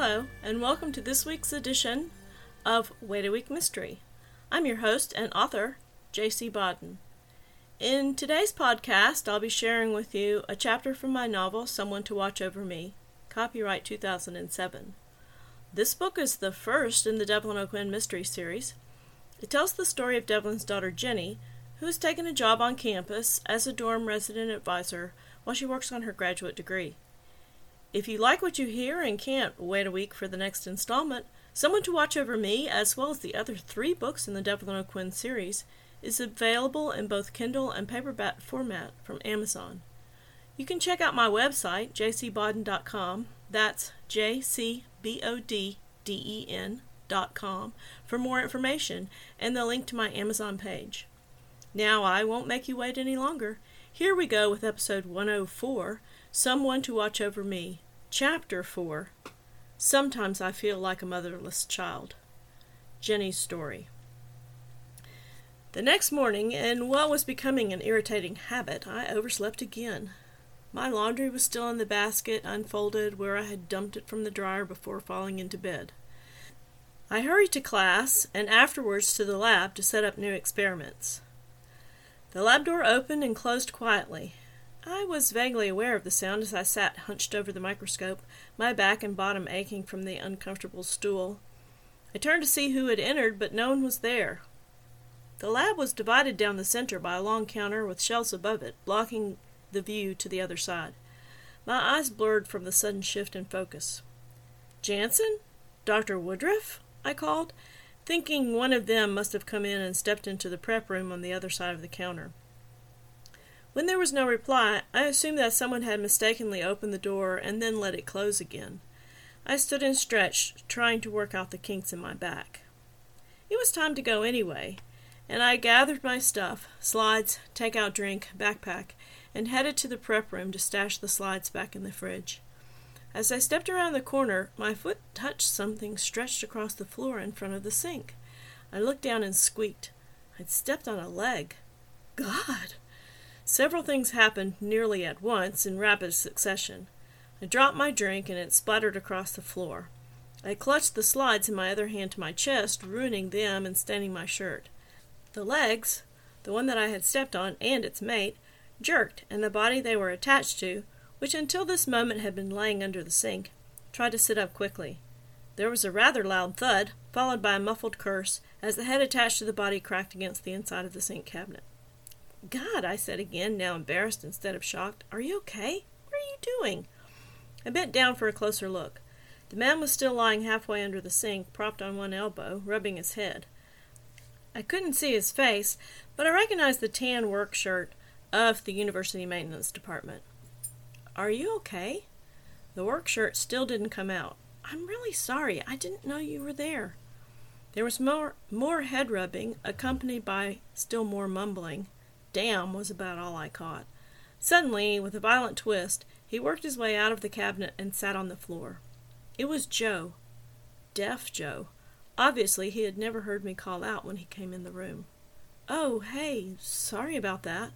Hello, and welcome to this week's edition of Wait a Week Mystery. I'm your host and author, J.C. Bodden. In today's podcast, I'll be sharing with you a chapter from my novel, Someone to Watch Over Me, copyright 2007. This book is the first in the Devlin O'Quinn mystery series. It tells the story of Devlin's daughter, Jenny, who has taken a job on campus as a dorm resident advisor while she works on her graduate degree. If you like what you hear and can't wait a week for the next installment, Someone to Watch Over Me, as well as the other three books in the Devlin O'Quinn series, is available in both Kindle and paperback format from Amazon. You can check out my website, jcbodden.com. That's J C B O D D E N.com for more information and the link to my Amazon page. Now I won't make you wait any longer. Here we go with episode 104 Someone to Watch Over Me, Chapter 4 Sometimes I Feel Like a Motherless Child. Jenny's Story. The next morning, in what was becoming an irritating habit, I overslept again. My laundry was still in the basket, unfolded where I had dumped it from the dryer before falling into bed. I hurried to class and afterwards to the lab to set up new experiments. The lab door opened and closed quietly, I was vaguely aware of the sound as I sat hunched over the microscope, my back and bottom aching from the uncomfortable stool. I turned to see who had entered, but no one was there. The lab was divided down the center by a long counter with shelves above it, blocking the view to the other side. My eyes blurred from the sudden shift in focus. Jansen? Dr. Woodruff? I called, thinking one of them must have come in and stepped into the prep room on the other side of the counter. When there was no reply, I assumed that someone had mistakenly opened the door and then let it close again. I stood and stretched, trying to work out the kinks in my back. It was time to go anyway, and I gathered my stuff slides, take out drink, backpack and headed to the prep room to stash the slides back in the fridge. As I stepped around the corner, my foot touched something stretched across the floor in front of the sink. I looked down and squeaked. I'd stepped on a leg. God! Several things happened nearly at once in rapid succession. I dropped my drink and it splattered across the floor. I clutched the slides in my other hand to my chest, ruining them and staining my shirt. The legs, the one that I had stepped on and its mate, jerked, and the body they were attached to, which until this moment had been lying under the sink, tried to sit up quickly. There was a rather loud thud, followed by a muffled curse, as the head attached to the body cracked against the inside of the sink cabinet. God, I said again, now embarrassed instead of shocked. Are you okay? What are you doing? I bent down for a closer look. The man was still lying halfway under the sink, propped on one elbow, rubbing his head. I couldn't see his face, but I recognized the tan work shirt of the University Maintenance Department. Are you okay? The work shirt still didn't come out. I'm really sorry. I didn't know you were there. There was more more head rubbing, accompanied by still more mumbling. Damn was about all I caught. Suddenly, with a violent twist, he worked his way out of the cabinet and sat on the floor. It was Joe. Deaf Joe. Obviously, he had never heard me call out when he came in the room. Oh, hey, sorry about that.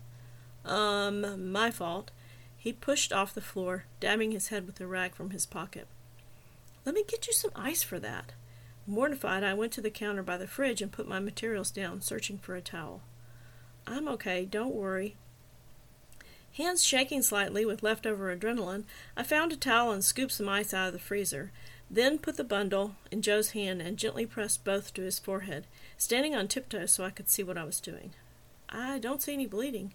Um, my fault. He pushed off the floor, dabbing his head with a rag from his pocket. Let me get you some ice for that. Mortified, I went to the counter by the fridge and put my materials down, searching for a towel. I'm okay, don't worry. Hands shaking slightly with leftover adrenaline, I found a towel and scooped some ice out of the freezer, then put the bundle in Joe's hand and gently pressed both to his forehead, standing on tiptoe so I could see what I was doing. I don't see any bleeding.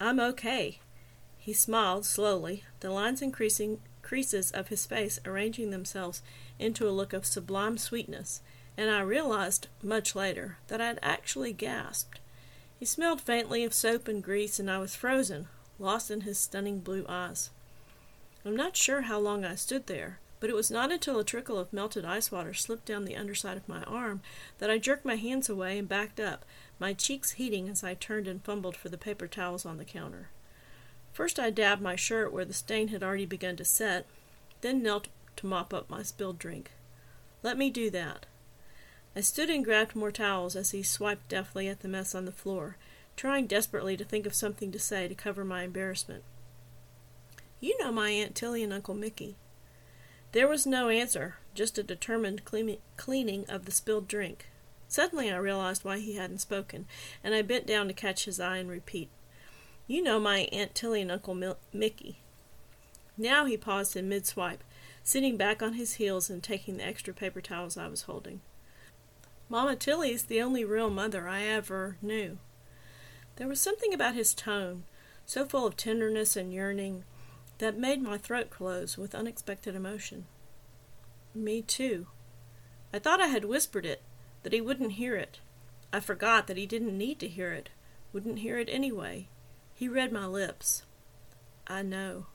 I'm okay. He smiled slowly, the lines increasing creases of his face arranging themselves into a look of sublime sweetness, and I realized, much later, that I had actually gasped. He smelled faintly of soap and grease, and I was frozen, lost in his stunning blue eyes. I'm not sure how long I stood there, but it was not until a trickle of melted ice water slipped down the underside of my arm that I jerked my hands away and backed up, my cheeks heating as I turned and fumbled for the paper towels on the counter. First I dabbed my shirt where the stain had already begun to set, then knelt to mop up my spilled drink. Let me do that. I stood and grabbed more towels as he swiped deftly at the mess on the floor, trying desperately to think of something to say to cover my embarrassment. You know my Aunt Tilly and Uncle Mickey. There was no answer, just a determined cleaning of the spilled drink. Suddenly I realized why he hadn't spoken, and I bent down to catch his eye and repeat, You know my Aunt Tilly and Uncle Mil- Mickey. Now he paused in mid swipe, sitting back on his heels and taking the extra paper towels I was holding. Mama Tilly's the only real mother I ever knew. There was something about his tone, so full of tenderness and yearning, that made my throat close with unexpected emotion. Me too. I thought I had whispered it, that he wouldn't hear it. I forgot that he didn't need to hear it, wouldn't hear it anyway. He read my lips. I know.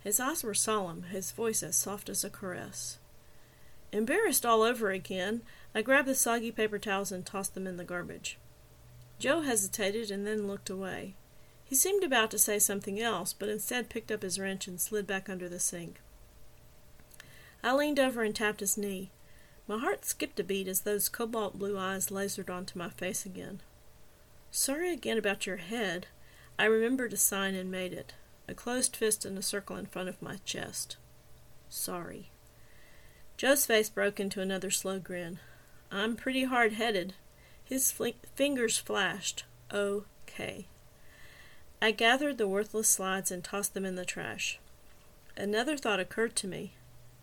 His eyes were solemn, his voice as soft as a caress. Embarrassed all over again, I grabbed the soggy paper towels and tossed them in the garbage. Joe hesitated and then looked away. He seemed about to say something else, but instead picked up his wrench and slid back under the sink. I leaned over and tapped his knee. My heart skipped a beat as those cobalt blue eyes lasered onto my face again. Sorry again about your head. I remembered a sign and made it a closed fist in a circle in front of my chest. Sorry. Joe's face broke into another slow grin. I'm pretty hard headed. His fl- fingers flashed. Okay. I gathered the worthless slides and tossed them in the trash. Another thought occurred to me.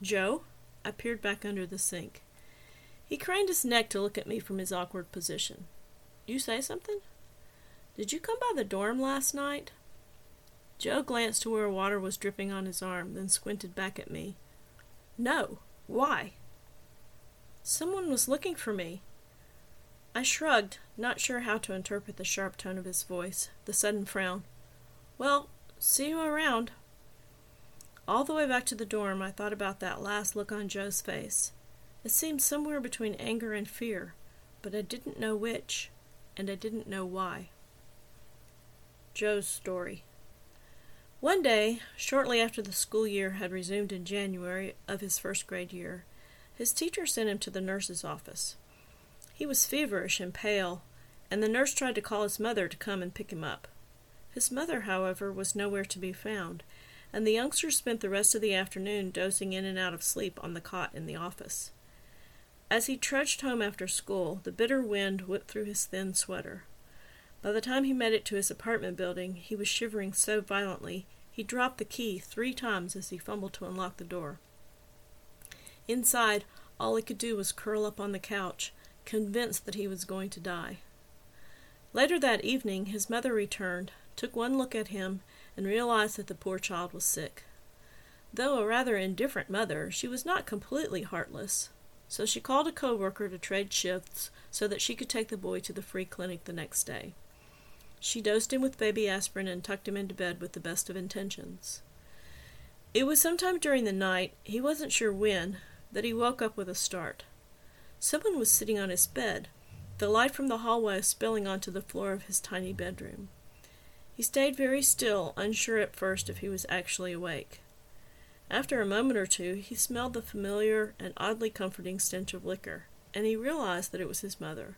Joe? I peered back under the sink. He craned his neck to look at me from his awkward position. You say something? Did you come by the dorm last night? Joe glanced to where water was dripping on his arm, then squinted back at me. No. Why? Someone was looking for me. I shrugged, not sure how to interpret the sharp tone of his voice, the sudden frown. Well, see you around. All the way back to the dorm, I thought about that last look on Joe's face. It seemed somewhere between anger and fear, but I didn't know which, and I didn't know why. Joe's story. One day, shortly after the school year had resumed in January of his first grade year, his teacher sent him to the nurse's office. He was feverish and pale, and the nurse tried to call his mother to come and pick him up. His mother, however, was nowhere to be found, and the youngster spent the rest of the afternoon dozing in and out of sleep on the cot in the office. As he trudged home after school, the bitter wind whipped through his thin sweater. By the time he made it to his apartment building, he was shivering so violently he dropped the key three times as he fumbled to unlock the door. Inside, all he could do was curl up on the couch, convinced that he was going to die. Later that evening, his mother returned, took one look at him, and realized that the poor child was sick. Though a rather indifferent mother, she was not completely heartless, so she called a co-worker to trade shifts so that she could take the boy to the free clinic the next day. She dosed him with baby aspirin and tucked him into bed with the best of intentions. It was sometime during the night, he wasn't sure when, that he woke up with a start. Someone was sitting on his bed, the light from the hallway spilling onto the floor of his tiny bedroom. He stayed very still, unsure at first if he was actually awake. After a moment or two, he smelled the familiar and oddly comforting stench of liquor, and he realized that it was his mother.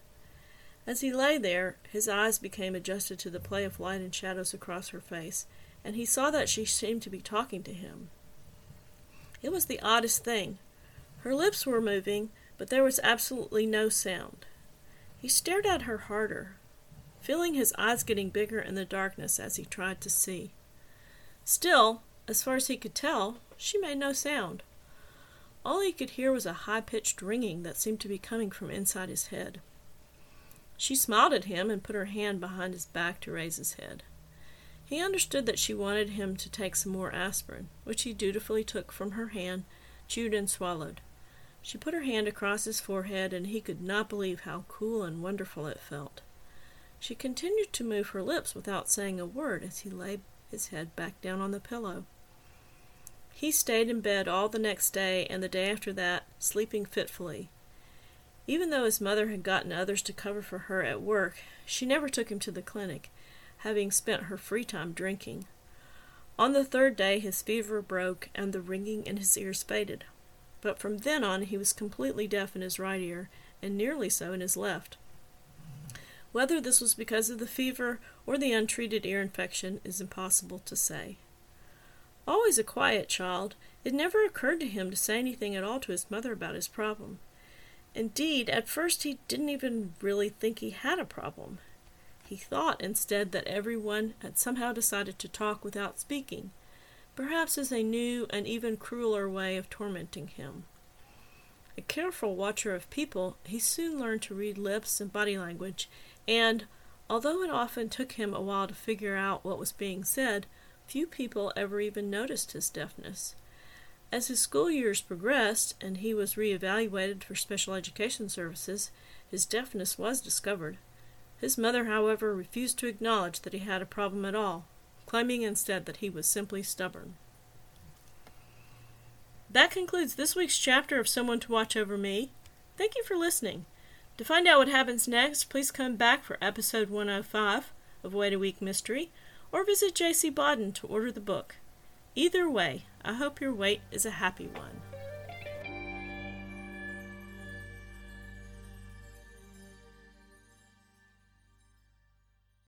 As he lay there, his eyes became adjusted to the play of light and shadows across her face, and he saw that she seemed to be talking to him. It was the oddest thing. Her lips were moving, but there was absolutely no sound. He stared at her harder, feeling his eyes getting bigger in the darkness as he tried to see. Still, as far as he could tell, she made no sound. All he could hear was a high pitched ringing that seemed to be coming from inside his head. She smiled at him and put her hand behind his back to raise his head. He understood that she wanted him to take some more aspirin, which he dutifully took from her hand, chewed and swallowed. She put her hand across his forehead, and he could not believe how cool and wonderful it felt. She continued to move her lips without saying a word as he laid his head back down on the pillow. He stayed in bed all the next day and the day after that, sleeping fitfully. Even though his mother had gotten others to cover for her at work, she never took him to the clinic, having spent her free time drinking. On the third day his fever broke and the ringing in his ears faded. But from then on he was completely deaf in his right ear and nearly so in his left. Whether this was because of the fever or the untreated ear infection is impossible to say. Always a quiet child, It never occurred to him to say anything at all to his mother about his problem. Indeed, at first he didn't even really think he had a problem. He thought instead that everyone had somehow decided to talk without speaking, perhaps as a new and even crueler way of tormenting him. A careful watcher of people, he soon learned to read lips and body language, and, although it often took him a while to figure out what was being said, few people ever even noticed his deafness. As his school years progressed and he was re-evaluated for special education services, his deafness was discovered. His mother, however, refused to acknowledge that he had a problem at all, claiming instead that he was simply stubborn. That concludes this week's chapter of Someone to Watch Over Me. Thank you for listening. To find out what happens next, please come back for episode 105 of Wait a Week Mystery, or visit JC Bodden to order the book. Either way, I hope your wait is a happy one.